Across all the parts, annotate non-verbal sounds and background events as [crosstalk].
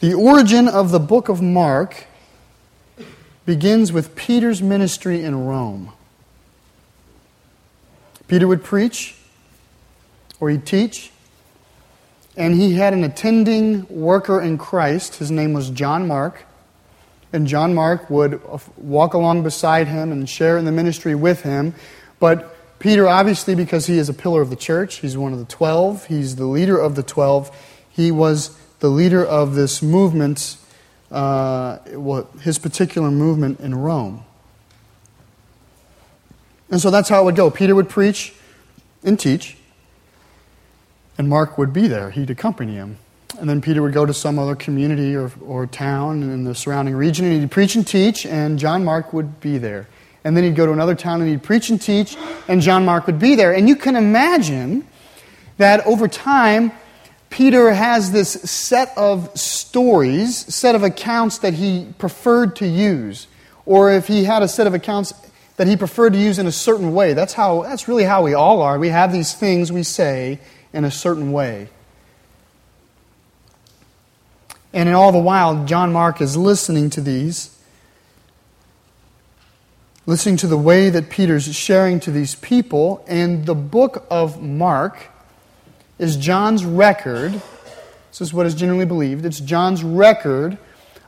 The origin of the book of Mark begins with Peter's ministry in Rome. Peter would preach or he'd teach, and he had an attending worker in Christ. His name was John Mark. And John Mark would walk along beside him and share in the ministry with him. But Peter, obviously, because he is a pillar of the church, he's one of the twelve, he's the leader of the twelve, he was the leader of this movement, uh, his particular movement in Rome. And so that's how it would go. Peter would preach and teach, and Mark would be there. He'd accompany him. And then Peter would go to some other community or, or town in the surrounding region, and he'd preach and teach, and John Mark would be there. And then he'd go to another town and he'd preach and teach, and John Mark would be there. And you can imagine that over time, Peter has this set of stories, set of accounts that he preferred to use. Or if he had a set of accounts that he preferred to use in a certain way. That's how that's really how we all are. We have these things we say in a certain way. And in all the while, John Mark is listening to these, listening to the way that Peter's sharing to these people, and the book of Mark is John's record. This is what is generally believed. It's John's record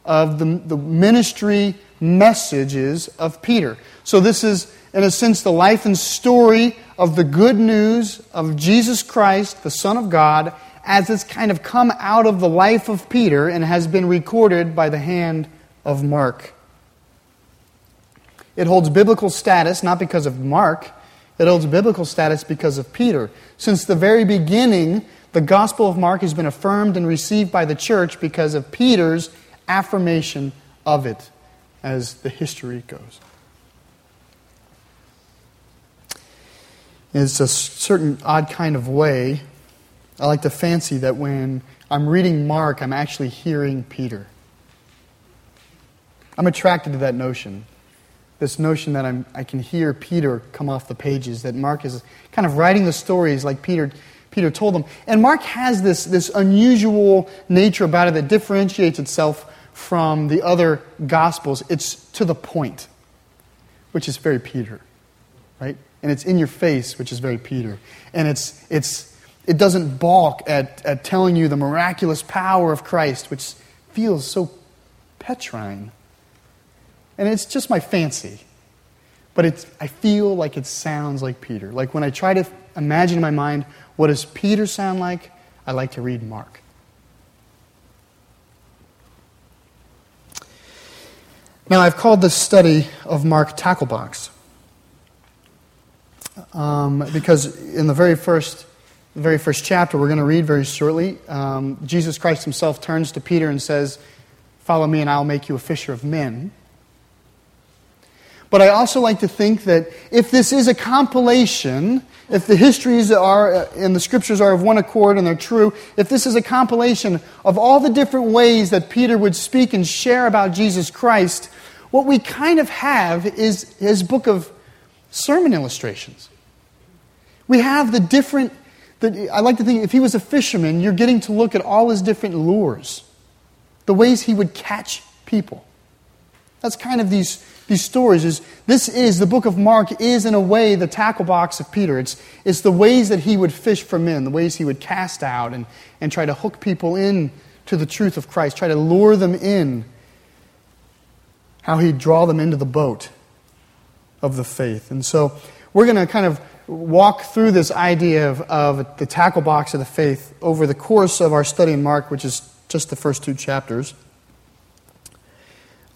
of the, the ministry messages of Peter. So, this is, in a sense, the life and story of the good news of Jesus Christ, the Son of God, as it's kind of come out of the life of Peter and has been recorded by the hand of Mark. It holds biblical status not because of Mark, it holds biblical status because of Peter. Since the very beginning, the Gospel of Mark has been affirmed and received by the church because of Peter's affirmation of it, as the history goes. It's a certain odd kind of way. I like to fancy that when I'm reading Mark, I'm actually hearing Peter. I'm attracted to that notion this notion that I'm, I can hear Peter come off the pages, that Mark is kind of writing the stories like Peter, Peter told them. And Mark has this, this unusual nature about it that differentiates itself from the other Gospels. It's to the point, which is very Peter, right? And it's in your face, which is very Peter. And it's, it's, it doesn't balk at, at telling you the miraculous power of Christ, which feels so petrine and it's just my fancy. But it's, I feel like it sounds like Peter. Like when I try to imagine in my mind what does Peter sound like, I like to read Mark. Now, I've called this study of Mark Tacklebox um, because in the very first, the very first chapter we're going to read very shortly, um, Jesus Christ himself turns to Peter and says, "Follow me, and I'll make you a fisher of men." But I also like to think that if this is a compilation, if the histories are uh, and the scriptures are of one accord and they're true, if this is a compilation of all the different ways that Peter would speak and share about Jesus Christ, what we kind of have is his book of sermon illustrations. We have the different, the, I like to think if he was a fisherman, you're getting to look at all his different lures, the ways he would catch people. That's kind of these these stories is this is the book of mark is in a way the tackle box of peter. It's, it's the ways that he would fish for men the ways he would cast out and, and try to hook people in to the truth of christ try to lure them in how he'd draw them into the boat of the faith. And so we're going to kind of walk through this idea of, of the tackle box of the faith over the course of our study in mark which is just the first two chapters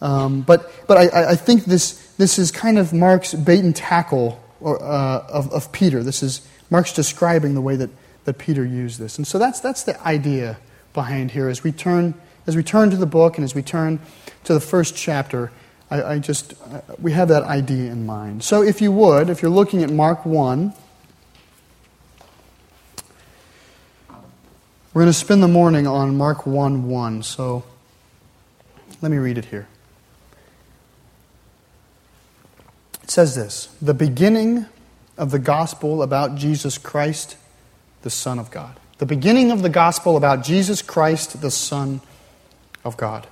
um, but but I, I, think this, this is kind of Mark's bait and tackle or, uh, of, of Peter. This is Mark's describing the way that, that Peter used this. And so that's, that's the idea behind here as we, turn, as we turn to the book and as we turn to the first chapter. I, I just, uh, we have that idea in mind. So if you would, if you're looking at Mark 1, we're going to spend the morning on Mark 1 1. So let me read it here. Says this the beginning of the gospel about Jesus Christ, the Son of God. The beginning of the gospel about Jesus Christ, the Son of God.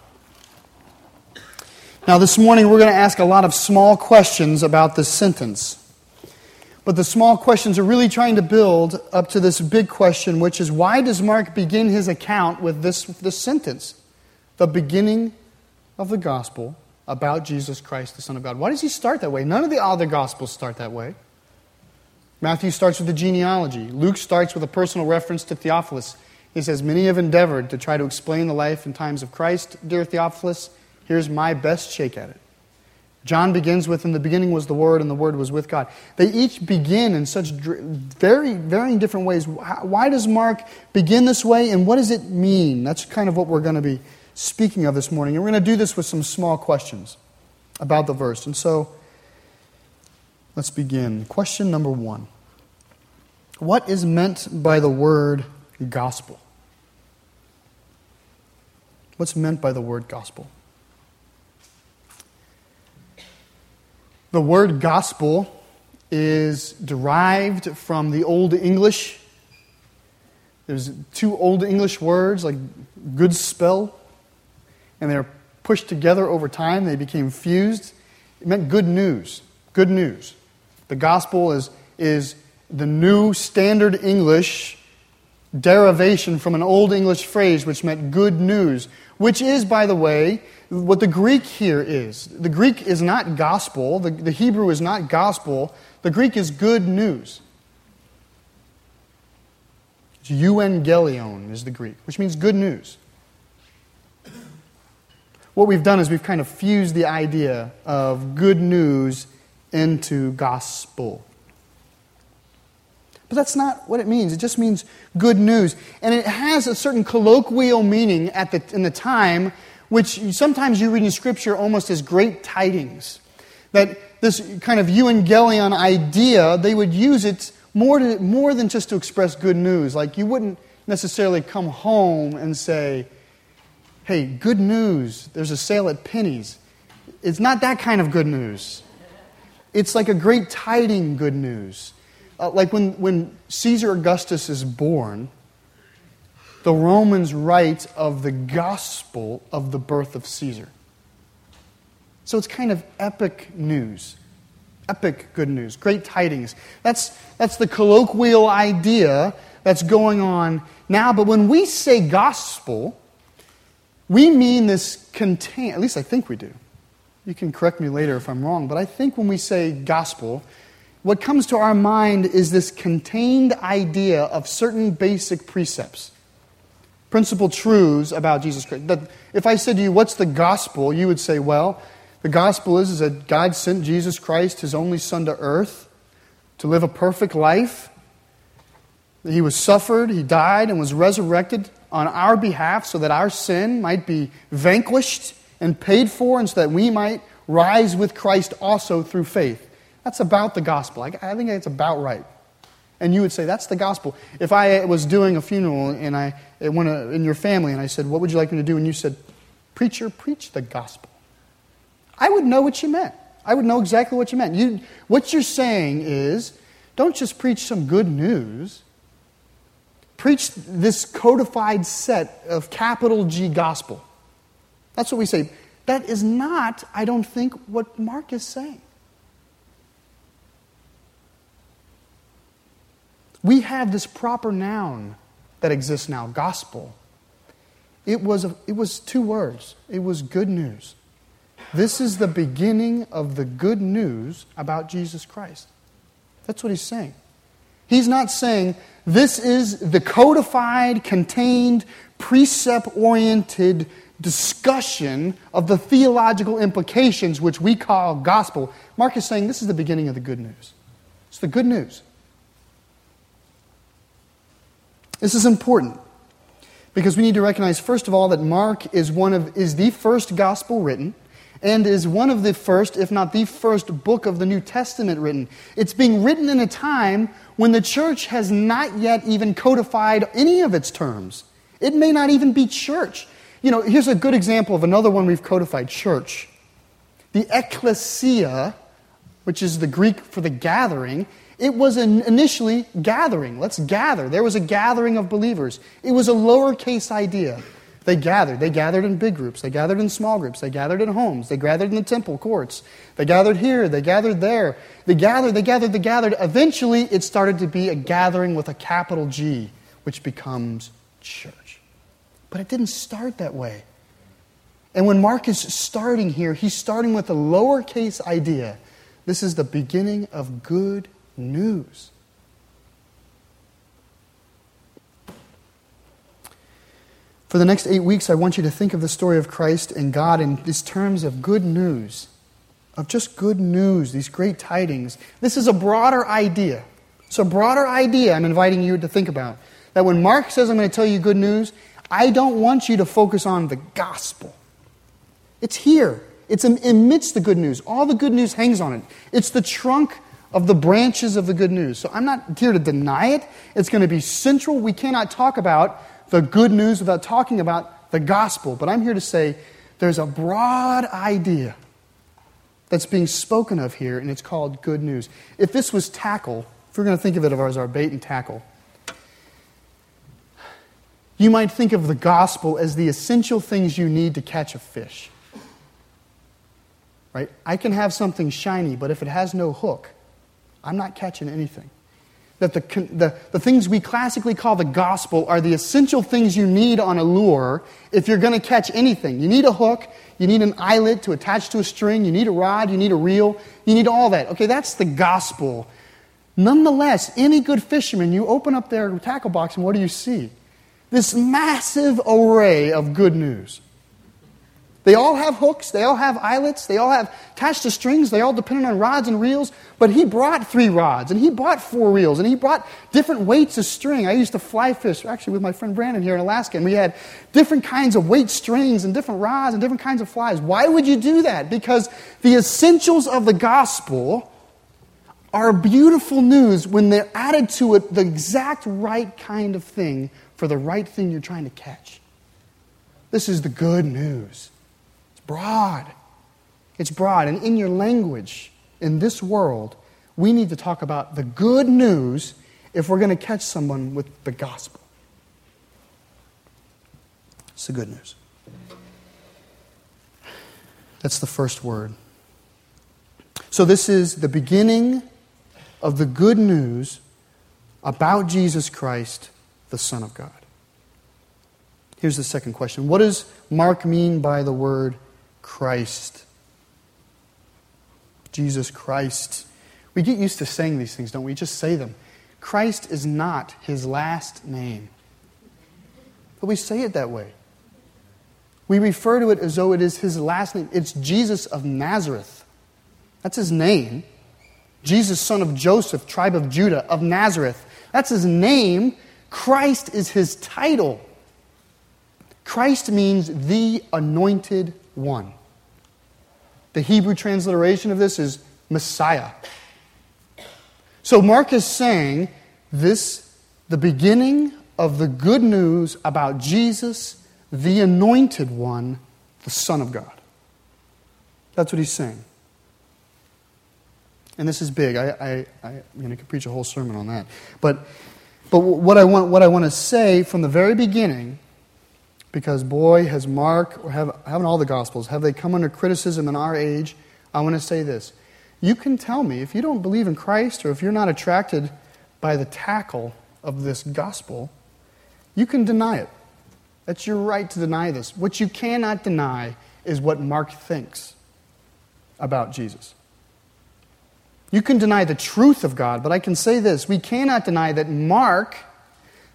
Now, this morning we're going to ask a lot of small questions about this sentence. But the small questions are really trying to build up to this big question, which is why does Mark begin his account with this, this sentence? The beginning of the gospel about Jesus Christ, the Son of God. Why does he start that way? None of the other gospels start that way. Matthew starts with the genealogy. Luke starts with a personal reference to Theophilus. He says, Many have endeavored to try to explain the life and times of Christ, dear Theophilus. Here's my best shake at it. John begins with, In the beginning was the Word, and the Word was with God. They each begin in such very varying different ways. Why does Mark begin this way, and what does it mean? That's kind of what we're going to be speaking of this morning. And we're going to do this with some small questions about the verse. And so, let's begin. Question number one What is meant by the word gospel? What's meant by the word gospel? The word gospel is derived from the Old English. There's two Old English words like good spell, and they're pushed together over time. They became fused. It meant good news. Good news. The gospel is, is the new standard English derivation from an Old English phrase which meant good news, which is, by the way, what the Greek here is. The Greek is not gospel, the, the Hebrew is not gospel, the Greek is good news. It's euangelion is the Greek, which means good news. What we've done is we've kind of fused the idea of good news into gospel. But that's not what it means. It just means good news. And it has a certain colloquial meaning at the, in the time, which sometimes you read in Scripture almost as great tidings. That this kind of euangelion idea, they would use it more, to, more than just to express good news. Like you wouldn't necessarily come home and say, hey, good news, there's a sale at Penney's. It's not that kind of good news. It's like a great tiding good news uh, like when, when Caesar Augustus is born, the Romans write of the gospel of the birth of Caesar. So it's kind of epic news. Epic good news, great tidings. That's, that's the colloquial idea that's going on now. But when we say gospel, we mean this contain, at least I think we do. You can correct me later if I'm wrong, but I think when we say gospel, what comes to our mind is this contained idea of certain basic precepts, principal truths about Jesus Christ. That if I said to you, What's the gospel? you would say, Well, the gospel is, is that God sent Jesus Christ, his only Son, to earth to live a perfect life. He was suffered, he died, and was resurrected on our behalf so that our sin might be vanquished and paid for, and so that we might rise with Christ also through faith. That's about the gospel. I, I think it's about right. And you would say, that's the gospel. If I was doing a funeral and I went uh, in your family and I said, what would you like me to do? And you said, preacher, preach the gospel. I would know what you meant. I would know exactly what you meant. You, what you're saying is, don't just preach some good news. Preach this codified set of capital G gospel. That's what we say. That is not, I don't think, what Mark is saying. We have this proper noun that exists now, gospel. It was, a, it was two words. It was good news. This is the beginning of the good news about Jesus Christ. That's what he's saying. He's not saying this is the codified, contained, precept oriented discussion of the theological implications, which we call gospel. Mark is saying this is the beginning of the good news. It's the good news. This is important because we need to recognize, first of all, that Mark is, one of, is the first gospel written and is one of the first, if not the first, book of the New Testament written. It's being written in a time when the church has not yet even codified any of its terms. It may not even be church. You know, here's a good example of another one we've codified church. The ecclesia, which is the Greek for the gathering, it was an initially gathering. Let's gather. There was a gathering of believers. It was a lowercase idea. They gathered. They gathered in big groups. They gathered in small groups. They gathered in homes. They gathered in the temple courts. They gathered here. They gathered there. They gathered, they gathered, they gathered. Eventually, it started to be a gathering with a capital G, which becomes church. But it didn't start that way. And when Mark is starting here, he's starting with a lowercase idea. This is the beginning of good news. For the next eight weeks, I want you to think of the story of Christ and God in these terms of good news, of just good news, these great tidings. This is a broader idea. It's a broader idea I'm inviting you to think about. That when Mark says, I'm going to tell you good news, I don't want you to focus on the gospel. It's here, it's amidst the good news. All the good news hangs on it. It's the trunk of the branches of the good news. So I'm not here to deny it. It's going to be central. We cannot talk about the good news without talking about the gospel. But I'm here to say there's a broad idea that's being spoken of here, and it's called good news. If this was tackle, if we're going to think of it as our bait and tackle, you might think of the gospel as the essential things you need to catch a fish. Right? I can have something shiny, but if it has no hook, I'm not catching anything that the, the, the things we classically call the gospel are the essential things you need on a lure if you're going to catch anything. You need a hook, you need an eyelet to attach to a string, you need a rod, you need a reel, you need all that. Okay, that's the gospel. Nonetheless, any good fisherman, you open up their tackle box and what do you see? This massive array of good news. They all have hooks, they all have eyelets, they all have attached to strings, they all depend on rods and reels. But he brought three rods, and he brought four reels, and he brought different weights of string. I used to fly fish, actually, with my friend Brandon here in Alaska, and we had different kinds of weight strings and different rods and different kinds of flies. Why would you do that? Because the essentials of the gospel are beautiful news when they're added to it the exact right kind of thing for the right thing you're trying to catch. This is the good news broad. It's broad. And in your language, in this world, we need to talk about the good news if we're going to catch someone with the gospel. It's the good news. That's the first word. So, this is the beginning of the good news about Jesus Christ, the Son of God. Here's the second question What does Mark mean by the word Christ. Jesus Christ. We get used to saying these things, don't we? Just say them. Christ is not his last name. But we say it that way. We refer to it as though it is his last name. It's Jesus of Nazareth. That's his name. Jesus, son of Joseph, tribe of Judah, of Nazareth. That's his name. Christ is his title. Christ means the anointed one. The Hebrew transliteration of this is Messiah. So Mark is saying this, the beginning of the good news about Jesus, the anointed one, the Son of God. That's what he's saying. And this is big. I, I, I, I could preach a whole sermon on that. But, but what, I want, what I want to say from the very beginning because, boy, has Mark, or have, haven't all the Gospels, have they come under criticism in our age? I want to say this. You can tell me, if you don't believe in Christ or if you're not attracted by the tackle of this gospel, you can deny it. That's your right to deny this. What you cannot deny is what Mark thinks about Jesus. You can deny the truth of God, but I can say this we cannot deny that Mark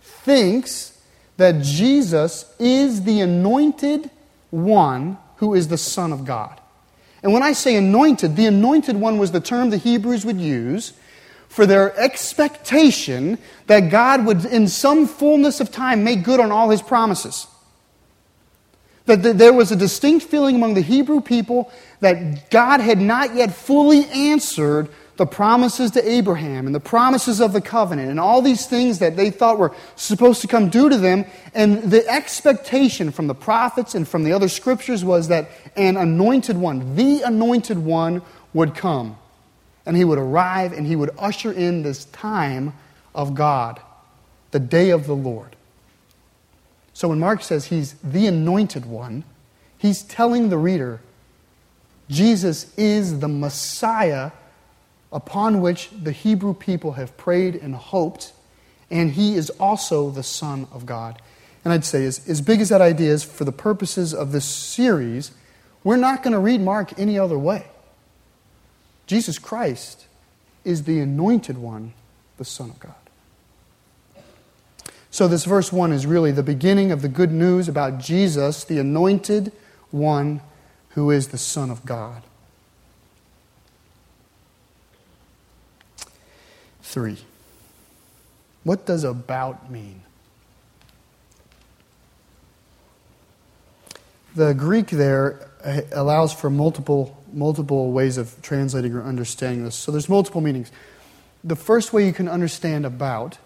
thinks that Jesus is the anointed one who is the Son of God. And when I say anointed, the anointed one was the term the Hebrews would use for their expectation that God would, in some fullness of time, make good on all his promises. That there was a distinct feeling among the Hebrew people that God had not yet fully answered the promises to Abraham and the promises of the covenant and all these things that they thought were supposed to come due to them. And the expectation from the prophets and from the other scriptures was that an anointed one, the anointed one, would come. And he would arrive and he would usher in this time of God, the day of the Lord. So when Mark says he's the anointed one, he's telling the reader Jesus is the Messiah upon which the Hebrew people have prayed and hoped, and he is also the Son of God. And I'd say, as, as big as that idea is, for the purposes of this series, we're not going to read Mark any other way. Jesus Christ is the anointed one, the Son of God. So, this verse 1 is really the beginning of the good news about Jesus, the anointed one who is the Son of God. 3. What does about mean? The Greek there uh, allows for multiple, multiple ways of translating or understanding this. So there's multiple meanings. The first way you can understand about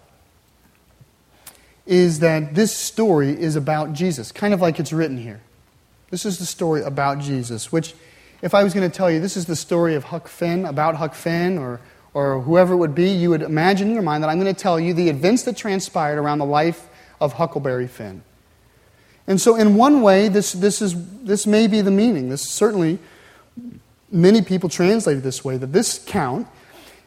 is that this story is about Jesus, kind of like it's written here. This is the story about Jesus, which, if I was going to tell you this is the story of Huck Finn, about Huck Finn, or, or whoever it would be, you would imagine in your mind that I'm going to tell you the events that transpired around the life of Huckleberry Finn. And so, in one way, this, this, is, this may be the meaning. This certainly, many people translate it this way that this count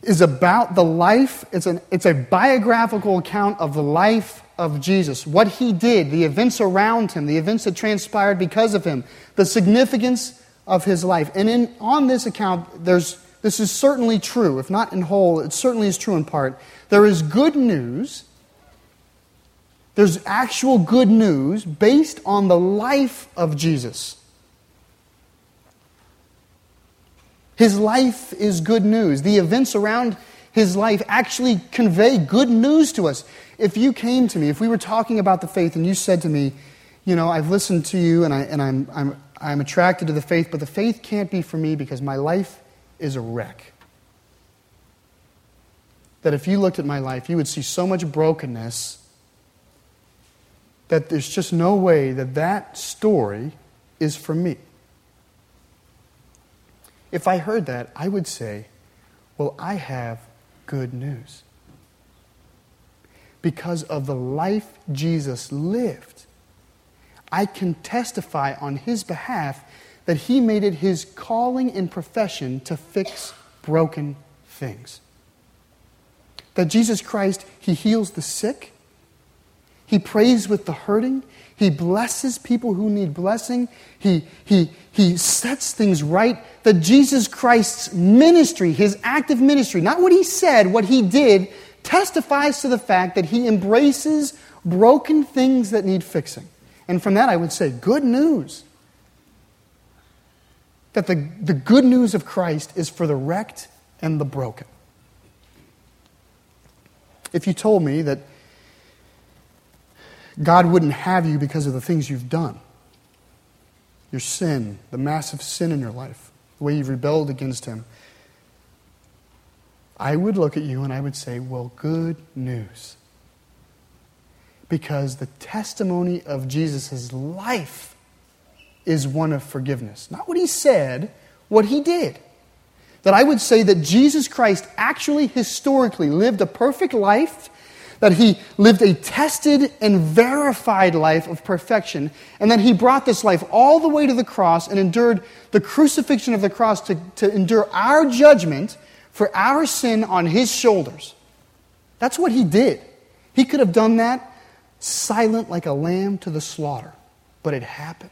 is about the life, it's, an, it's a biographical account of the life of Jesus, what he did, the events around him, the events that transpired because of him, the significance of his life. And in, on this account, there's, this is certainly true. If not in whole, it certainly is true in part. There is good news there's actual good news based on the life of Jesus. His life is good news. The events around his life actually convey good news to us. If you came to me, if we were talking about the faith and you said to me, you know, I've listened to you and, I, and I'm, I'm, I'm attracted to the faith, but the faith can't be for me because my life is a wreck. That if you looked at my life, you would see so much brokenness that there's just no way that that story is for me. If I heard that, I would say, Well, I have good news. Because of the life Jesus lived, I can testify on his behalf that he made it his calling and profession to fix broken things. That Jesus Christ, he heals the sick, he prays with the hurting. He blesses people who need blessing. He, he, he sets things right. That Jesus Christ's ministry, his active ministry, not what he said, what he did, testifies to the fact that he embraces broken things that need fixing. And from that, I would say, good news. That the, the good news of Christ is for the wrecked and the broken. If you told me that God wouldn't have you because of the things you've done. Your sin, the massive sin in your life, the way you've rebelled against Him. I would look at you and I would say, Well, good news. Because the testimony of Jesus' life is one of forgiveness. Not what He said, what He did. That I would say that Jesus Christ actually historically lived a perfect life that he lived a tested and verified life of perfection, and that he brought this life all the way to the cross and endured the crucifixion of the cross to, to endure our judgment for our sin on his shoulders. That's what he did. He could have done that silent like a lamb to the slaughter, but it happened.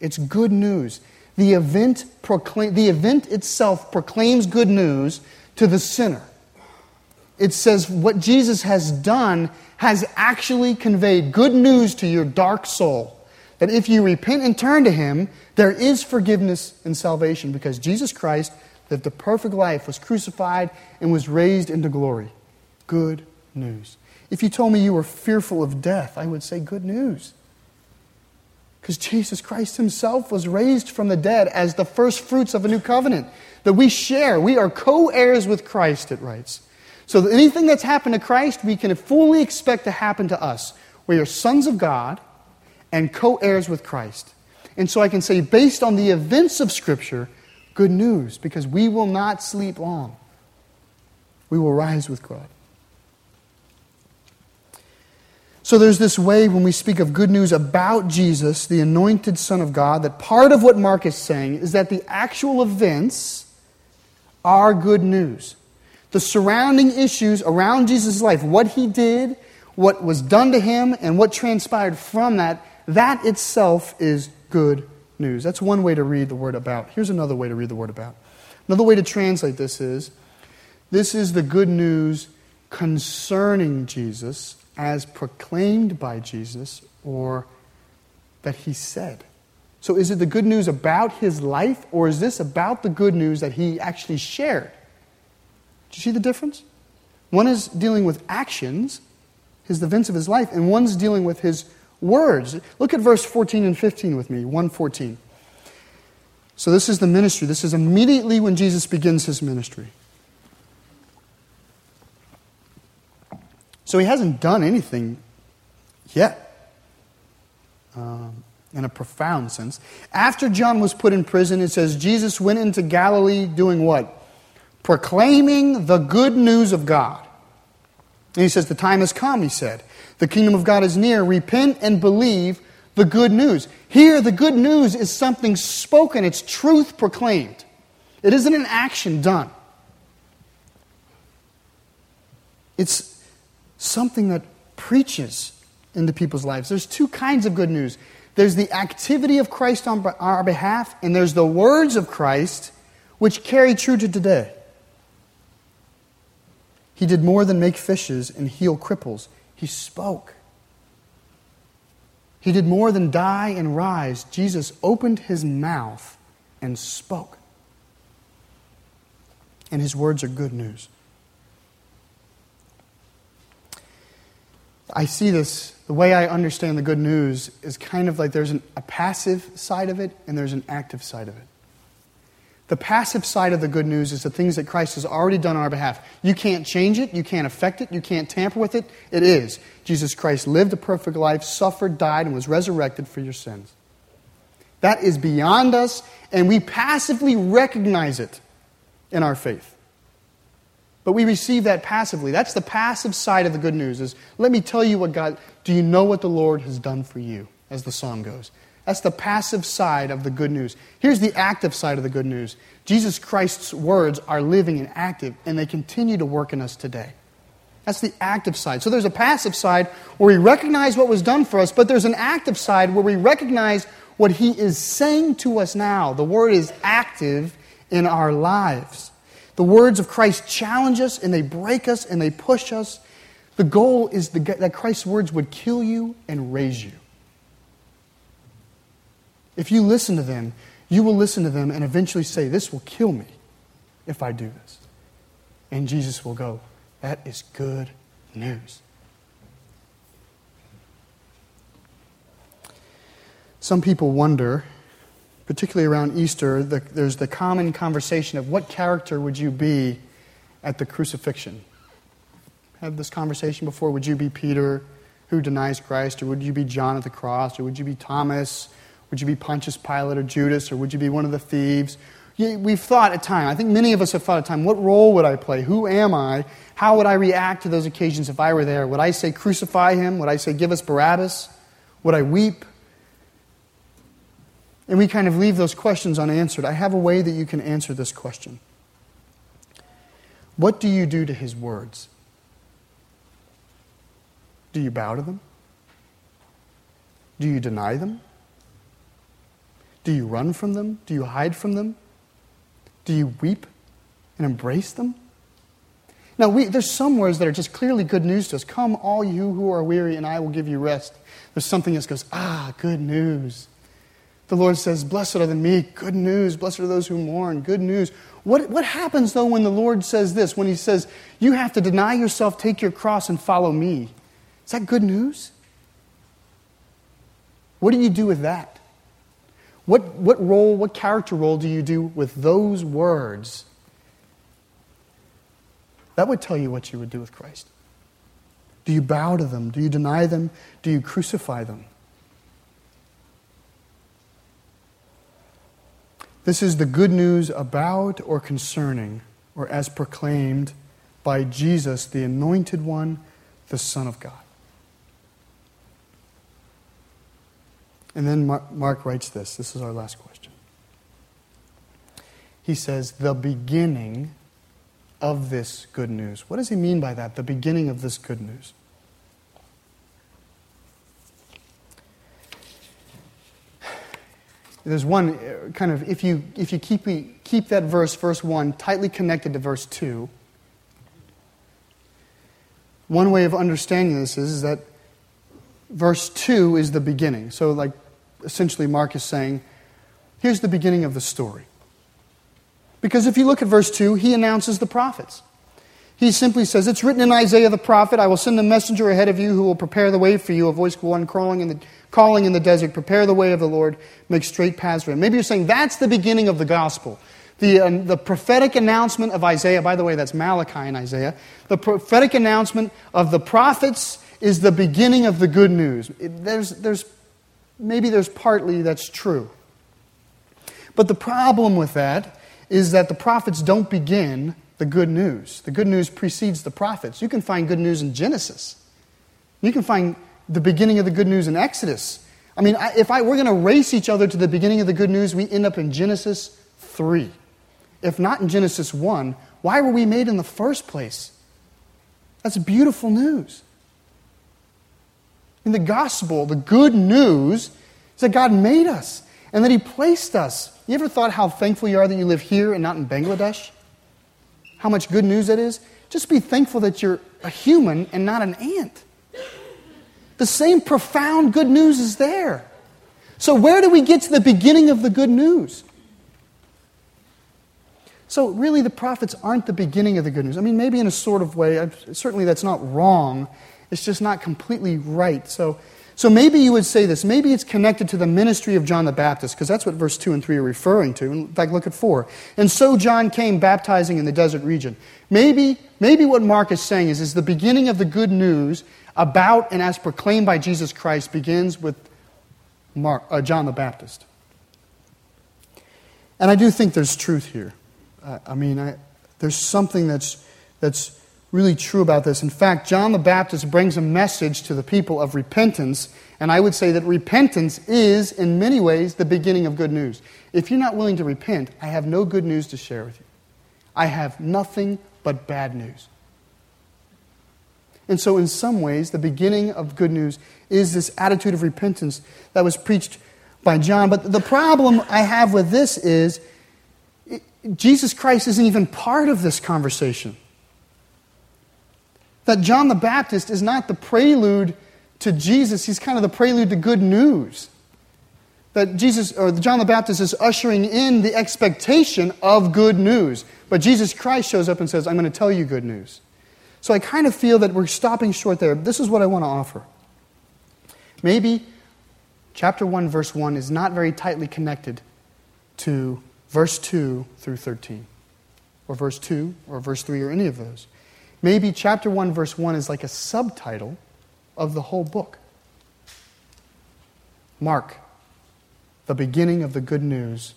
It's good news. The event, proclaim, the event itself proclaims good news to the sinner it says what Jesus has done has actually conveyed good news to your dark soul. That if you repent and turn to Him, there is forgiveness and salvation because Jesus Christ lived a perfect life, was crucified, and was raised into glory. Good news. If you told me you were fearful of death, I would say good news. Because Jesus Christ Himself was raised from the dead as the first fruits of a new covenant that we share. We are co heirs with Christ, it writes. So anything that's happened to Christ, we can fully expect to happen to us. We are sons of God and co heirs with Christ. And so I can say, based on the events of Scripture, good news, because we will not sleep long. We will rise with God. So there's this way when we speak of good news about Jesus, the anointed Son of God, that part of what Mark is saying is that the actual events are good news. The surrounding issues around Jesus' life, what he did, what was done to him, and what transpired from that, that itself is good news. That's one way to read the word about. Here's another way to read the word about. Another way to translate this is this is the good news concerning Jesus as proclaimed by Jesus or that he said. So, is it the good news about his life, or is this about the good news that he actually shared? Do you see the difference? One is dealing with actions, his events of his life, and one's dealing with his words. Look at verse 14 and 15 with me, 114. So, this is the ministry. This is immediately when Jesus begins his ministry. So, he hasn't done anything yet. Um, in a profound sense. After John was put in prison, it says Jesus went into Galilee doing what? Proclaiming the good news of God. And he says, The time has come, he said. The kingdom of God is near. Repent and believe the good news. Here, the good news is something spoken, it's truth proclaimed. It isn't an action done. It's something that preaches into people's lives. There's two kinds of good news there's the activity of Christ on our behalf, and there's the words of Christ which carry true to today. He did more than make fishes and heal cripples, he spoke. He did more than die and rise. Jesus opened his mouth and spoke. And his words are good news. I see this, the way I understand the good news is kind of like there's an, a passive side of it and there's an active side of it. The passive side of the good news is the things that Christ has already done on our behalf. You can't change it, you can't affect it, you can't tamper with it. It is. Jesus Christ lived a perfect life, suffered, died, and was resurrected for your sins. That is beyond us, and we passively recognize it in our faith. But we receive that passively. That's the passive side of the good news is let me tell you what God do you know what the Lord has done for you as the song goes. That's the passive side of the good news. Here's the active side of the good news. Jesus Christ's words are living and active and they continue to work in us today. That's the active side. So there's a passive side where we recognize what was done for us, but there's an active side where we recognize what he is saying to us now. The word is active in our lives. The words of Christ challenge us and they break us and they push us. The goal is the, that Christ's words would kill you and raise you. If you listen to them, you will listen to them and eventually say, This will kill me if I do this. And Jesus will go, That is good news. Some people wonder particularly around Easter, the, there's the common conversation of what character would you be at the crucifixion? Had this conversation before? Would you be Peter who denies Christ, or would you be John at the cross, or would you be Thomas? Would you be Pontius Pilate or Judas, or would you be one of the thieves? We've thought at time, I think many of us have thought at time, what role would I play? Who am I? How would I react to those occasions if I were there? Would I say, crucify him? Would I say, give us Barabbas? Would I weep? And we kind of leave those questions unanswered. I have a way that you can answer this question. What do you do to his words? Do you bow to them? Do you deny them? Do you run from them? Do you hide from them? Do you weep and embrace them? Now, we, there's some words that are just clearly good news to us. Come, all you who are weary, and I will give you rest. There's something that goes, ah, good news. The Lord says, Blessed are the meek, good news. Blessed are those who mourn, good news. What, what happens, though, when the Lord says this? When He says, You have to deny yourself, take your cross, and follow me? Is that good news? What do you do with that? What, what role, what character role do you do with those words? That would tell you what you would do with Christ. Do you bow to them? Do you deny them? Do you crucify them? This is the good news about or concerning, or as proclaimed by Jesus, the Anointed One, the Son of God. And then Mark writes this. This is our last question. He says, The beginning of this good news. What does he mean by that? The beginning of this good news. There's one uh, kind of, if you, if you keep, keep that verse, verse 1, tightly connected to verse 2, one way of understanding this is, is that verse 2 is the beginning. So, like, essentially, Mark is saying, here's the beginning of the story. Because if you look at verse 2, he announces the prophets. He simply says, It's written in Isaiah the prophet, I will send a messenger ahead of you who will prepare the way for you, a voice one crawling in the, calling in the desert, prepare the way of the Lord, make straight paths for him. Maybe you're saying that's the beginning of the gospel. The, uh, the prophetic announcement of Isaiah, by the way, that's Malachi and Isaiah. The prophetic announcement of the prophets is the beginning of the good news. It, there's, there's, maybe there's partly that's true. But the problem with that is that the prophets don't begin the good news. The good news precedes the prophets. You can find good news in Genesis. You can find the beginning of the good news in Exodus. I mean, if I, we're going to race each other to the beginning of the good news, we end up in Genesis 3. If not in Genesis 1, why were we made in the first place? That's beautiful news. In the gospel, the good news is that God made us and that He placed us. You ever thought how thankful you are that you live here and not in Bangladesh? How much good news that is? Just be thankful that you're a human and not an ant. The same profound good news is there. So, where do we get to the beginning of the good news? So, really, the prophets aren't the beginning of the good news. I mean, maybe in a sort of way, certainly that's not wrong. It's just not completely right. So, so maybe you would say this. Maybe it's connected to the ministry of John the Baptist, because that's what verse 2 and 3 are referring to. In fact, look at 4. And so John came baptizing in the desert region. Maybe, maybe what Mark is saying is, is the beginning of the good news about and as proclaimed by Jesus Christ begins with Mark, uh, John the Baptist. And I do think there's truth here. I mean, I, there's something that's, that's really true about this. In fact, John the Baptist brings a message to the people of repentance, and I would say that repentance is, in many ways, the beginning of good news. If you're not willing to repent, I have no good news to share with you. I have nothing but bad news. And so, in some ways, the beginning of good news is this attitude of repentance that was preached by John. But the problem I have with this is Jesus Christ isn't even part of this conversation that John the Baptist is not the prelude to Jesus, he's kind of the prelude to good news. That Jesus, or John the Baptist is ushering in the expectation of good news. But Jesus Christ shows up and says, I'm going to tell you good news. So I kind of feel that we're stopping short there. This is what I want to offer. Maybe chapter 1, verse 1 is not very tightly connected to verse 2 through 13, or verse 2, or verse 3, or any of those. Maybe chapter 1, verse 1 is like a subtitle of the whole book. Mark, the beginning of the good news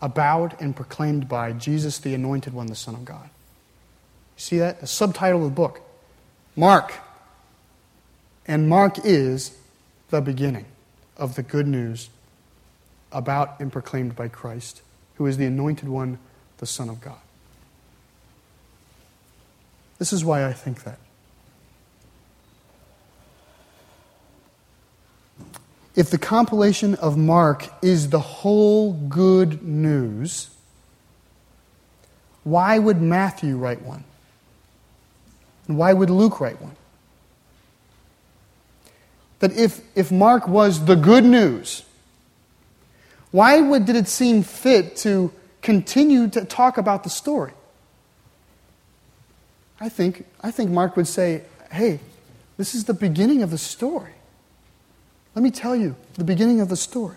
about and proclaimed by Jesus, the Anointed One, the Son of God. You see that? The subtitle of the book. Mark. And Mark is the beginning of the good news about and proclaimed by Christ, who is the Anointed One, the Son of God. This is why I think that. If the compilation of Mark is the whole good news, why would Matthew write one? And why would Luke write one? That if, if Mark was the good news, why would, did it seem fit to continue to talk about the story? I think, I think Mark would say, hey, this is the beginning of the story. Let me tell you the beginning of the story.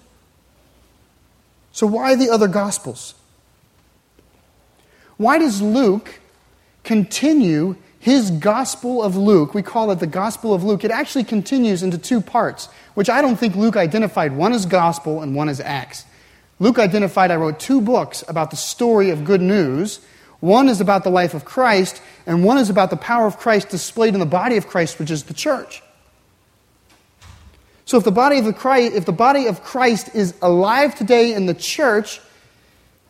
So, why the other Gospels? Why does Luke continue his Gospel of Luke? We call it the Gospel of Luke. It actually continues into two parts, which I don't think Luke identified. One is Gospel and one is Acts. Luke identified, I wrote two books about the story of good news one is about the life of Christ, and one is about the power of Christ displayed in the body of Christ, which is the church. So if the body of the Christ, if the body of Christ is alive today in the church,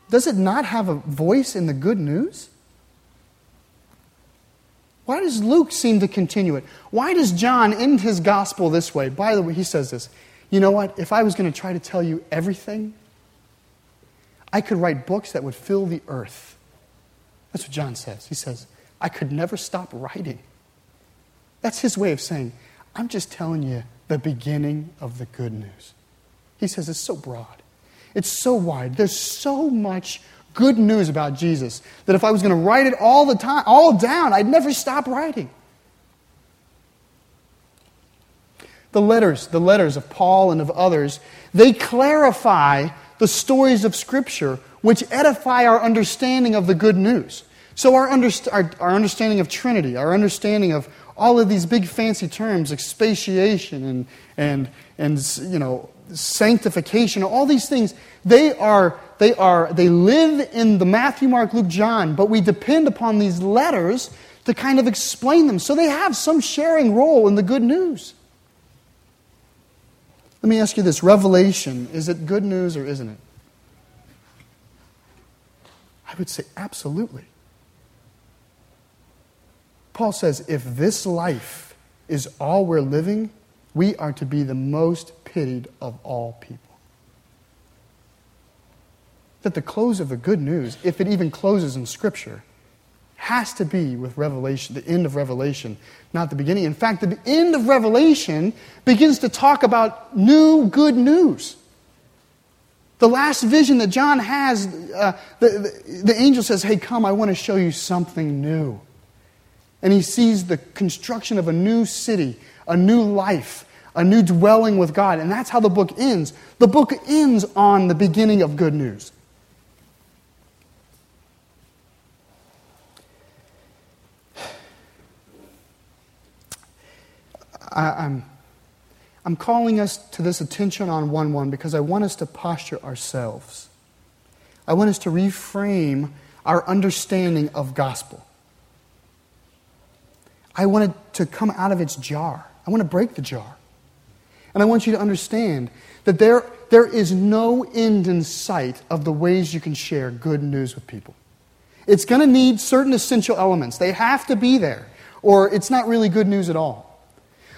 does it not have a voice in the good news? Why does Luke seem to continue it? Why does John end his gospel this way? By the way, he says this. You know what? If I was going to try to tell you everything, I could write books that would fill the earth. That's what John says. He says, I could never stop writing. That's his way of saying, I'm just telling you the beginning of the good news. He says it's so broad, it's so wide. There's so much good news about Jesus that if I was going to write it all the time, all down, I'd never stop writing. The letters, the letters of Paul and of others, they clarify the stories of Scripture which edify our understanding of the good news. So, our, underst- our, our, understanding of Trinity, our understanding of all of these big fancy terms, expiation and, and, and you know, sanctification, all these things, they are, they are, they live in the Matthew, Mark, Luke, John, but we depend upon these letters to kind of explain them. So they have some sharing role in the good news. Let me ask you this Revelation, is it good news or isn't it? I would say absolutely. Paul says if this life is all we're living, we are to be the most pitied of all people. That the close of the good news, if it even closes in Scripture, has to be with Revelation, the end of Revelation, not the beginning. In fact, the end of Revelation begins to talk about new good news. The last vision that John has, uh, the, the, the angel says, Hey, come, I want to show you something new. And he sees the construction of a new city, a new life, a new dwelling with God. And that's how the book ends. The book ends on the beginning of good news. [sighs] I, am I'm calling us to this attention on 1 1 because I want us to posture ourselves. I want us to reframe our understanding of gospel. I want it to come out of its jar. I want to break the jar. And I want you to understand that there, there is no end in sight of the ways you can share good news with people. It's going to need certain essential elements, they have to be there, or it's not really good news at all.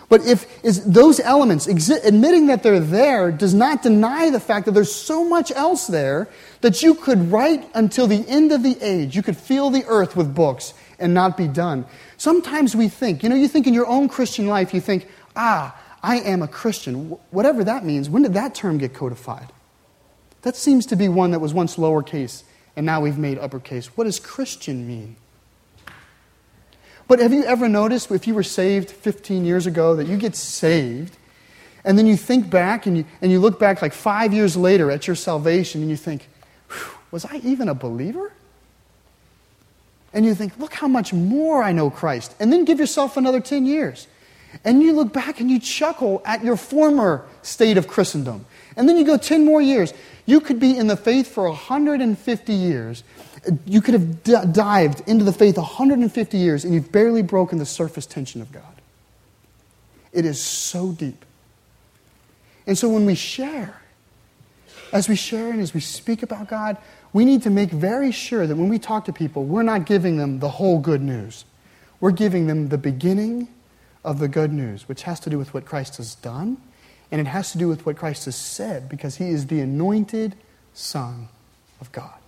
But if those elements, exi- admitting that they're there, does not deny the fact that there's so much else there that you could write until the end of the age. You could fill the earth with books and not be done. Sometimes we think, you know, you think in your own Christian life, you think, ah, I am a Christian. Whatever that means, when did that term get codified? That seems to be one that was once lowercase and now we've made uppercase. What does Christian mean? But have you ever noticed if you were saved 15 years ago that you get saved and then you think back and you, and you look back like five years later at your salvation and you think, was I even a believer? And you think, look how much more I know Christ. And then give yourself another 10 years. And you look back and you chuckle at your former state of Christendom. And then you go 10 more years. You could be in the faith for 150 years. You could have d- dived into the faith 150 years and you've barely broken the surface tension of God. It is so deep. And so when we share, as we share and as we speak about God, we need to make very sure that when we talk to people, we're not giving them the whole good news. We're giving them the beginning of the good news, which has to do with what Christ has done, and it has to do with what Christ has said, because he is the anointed Son of God.